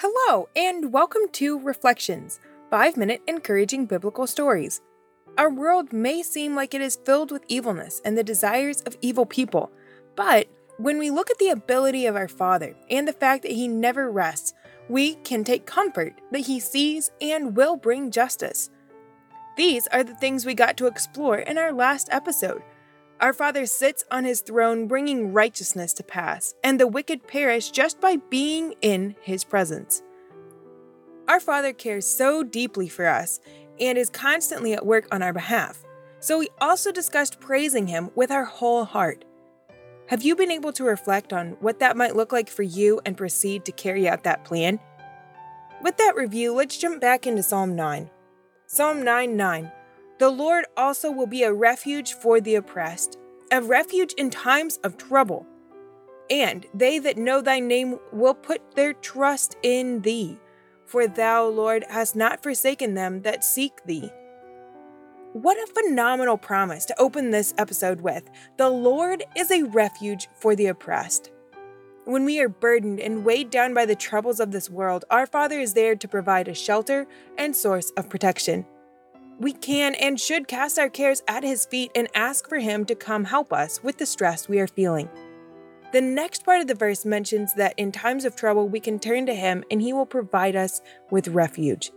Hello, and welcome to Reflections 5 minute encouraging biblical stories. Our world may seem like it is filled with evilness and the desires of evil people, but when we look at the ability of our Father and the fact that He never rests, we can take comfort that He sees and will bring justice. These are the things we got to explore in our last episode. Our Father sits on his throne, bringing righteousness to pass, and the wicked perish just by being in his presence. Our Father cares so deeply for us and is constantly at work on our behalf. So we also discussed praising him with our whole heart. Have you been able to reflect on what that might look like for you and proceed to carry out that plan? With that review, let's jump back into Psalm 9. Psalm 9 9 the Lord also will be a refuge for the oppressed, a refuge in times of trouble. And they that know thy name will put their trust in thee, for thou, Lord, hast not forsaken them that seek thee. What a phenomenal promise to open this episode with. The Lord is a refuge for the oppressed. When we are burdened and weighed down by the troubles of this world, our Father is there to provide a shelter and source of protection we can and should cast our cares at His feet and ask for Him to come help us with the stress we are feeling. The next part of the verse mentions that in times of trouble we can turn to Him and He will provide us with refuge.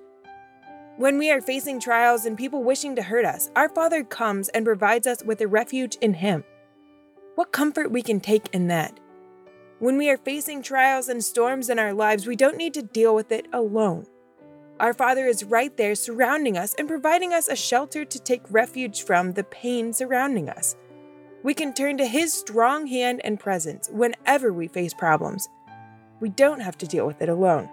When we are facing trials and people wishing to hurt us, our Father comes and provides us with a refuge in Him. What comfort we can take in that. When we are facing trials and storms in our lives, we don't need to deal with it alone. Our Father is right there surrounding us and providing us a shelter to take refuge from the pain surrounding us. We can turn to His strong hand and presence whenever we face problems. We don't have to deal with it alone.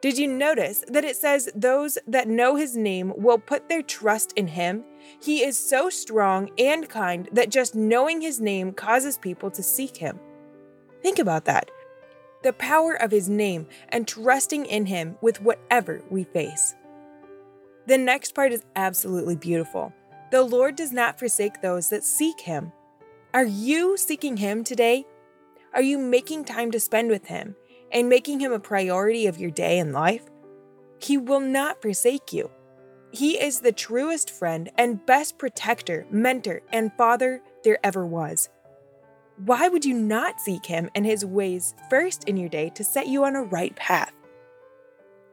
Did you notice that it says those that know his name will put their trust in him? He is so strong and kind that just knowing his name causes people to seek him. Think about that the power of His name, and trusting in Him with whatever we face. The next part is absolutely beautiful. The Lord does not forsake those that seek Him. Are you seeking Him today? Are you making time to spend with Him and making Him a priority of your day and life? He will not forsake you. He is the truest friend and best protector, mentor, and father there ever was. Why would you not seek him and his ways first in your day to set you on a right path?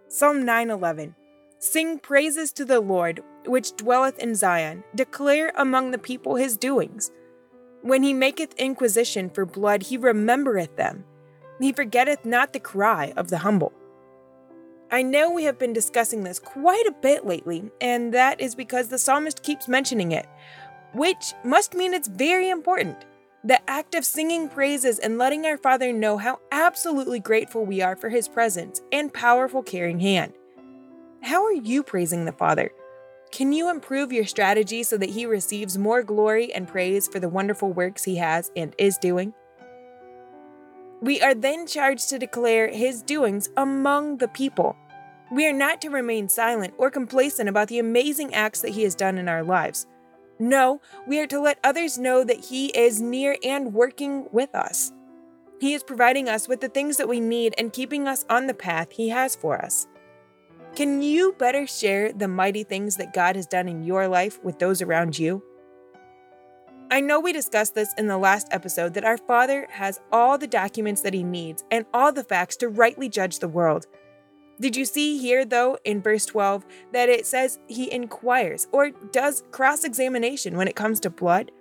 Psalm 9:11 Sing praises to the Lord, which dwelleth in Zion, declare among the people his doings. When he maketh inquisition for blood, he remembereth them. He forgetteth not the cry of the humble. I know we have been discussing this quite a bit lately, and that is because the psalmist keeps mentioning it, which must mean it's very important. The act of singing praises and letting our Father know how absolutely grateful we are for His presence and powerful caring hand. How are you praising the Father? Can you improve your strategy so that He receives more glory and praise for the wonderful works He has and is doing? We are then charged to declare His doings among the people. We are not to remain silent or complacent about the amazing acts that He has done in our lives. No, we are to let others know that He is near and working with us. He is providing us with the things that we need and keeping us on the path He has for us. Can you better share the mighty things that God has done in your life with those around you? I know we discussed this in the last episode that our Father has all the documents that He needs and all the facts to rightly judge the world. Did you see here, though, in verse 12, that it says he inquires or does cross examination when it comes to blood?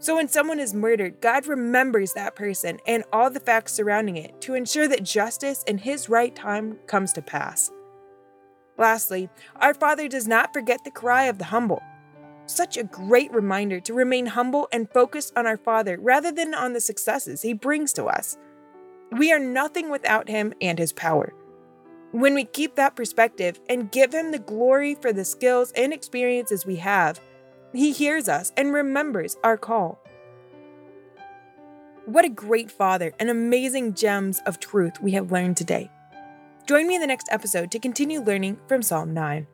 So when someone is murdered, God remembers that person and all the facts surrounding it to ensure that justice in his right time comes to pass. Lastly, our Father does not forget the cry of the humble. Such a great reminder to remain humble and focused on our Father rather than on the successes he brings to us. We are nothing without him and his power. When we keep that perspective and give Him the glory for the skills and experiences we have, He hears us and remembers our call. What a great Father and amazing gems of truth we have learned today. Join me in the next episode to continue learning from Psalm 9.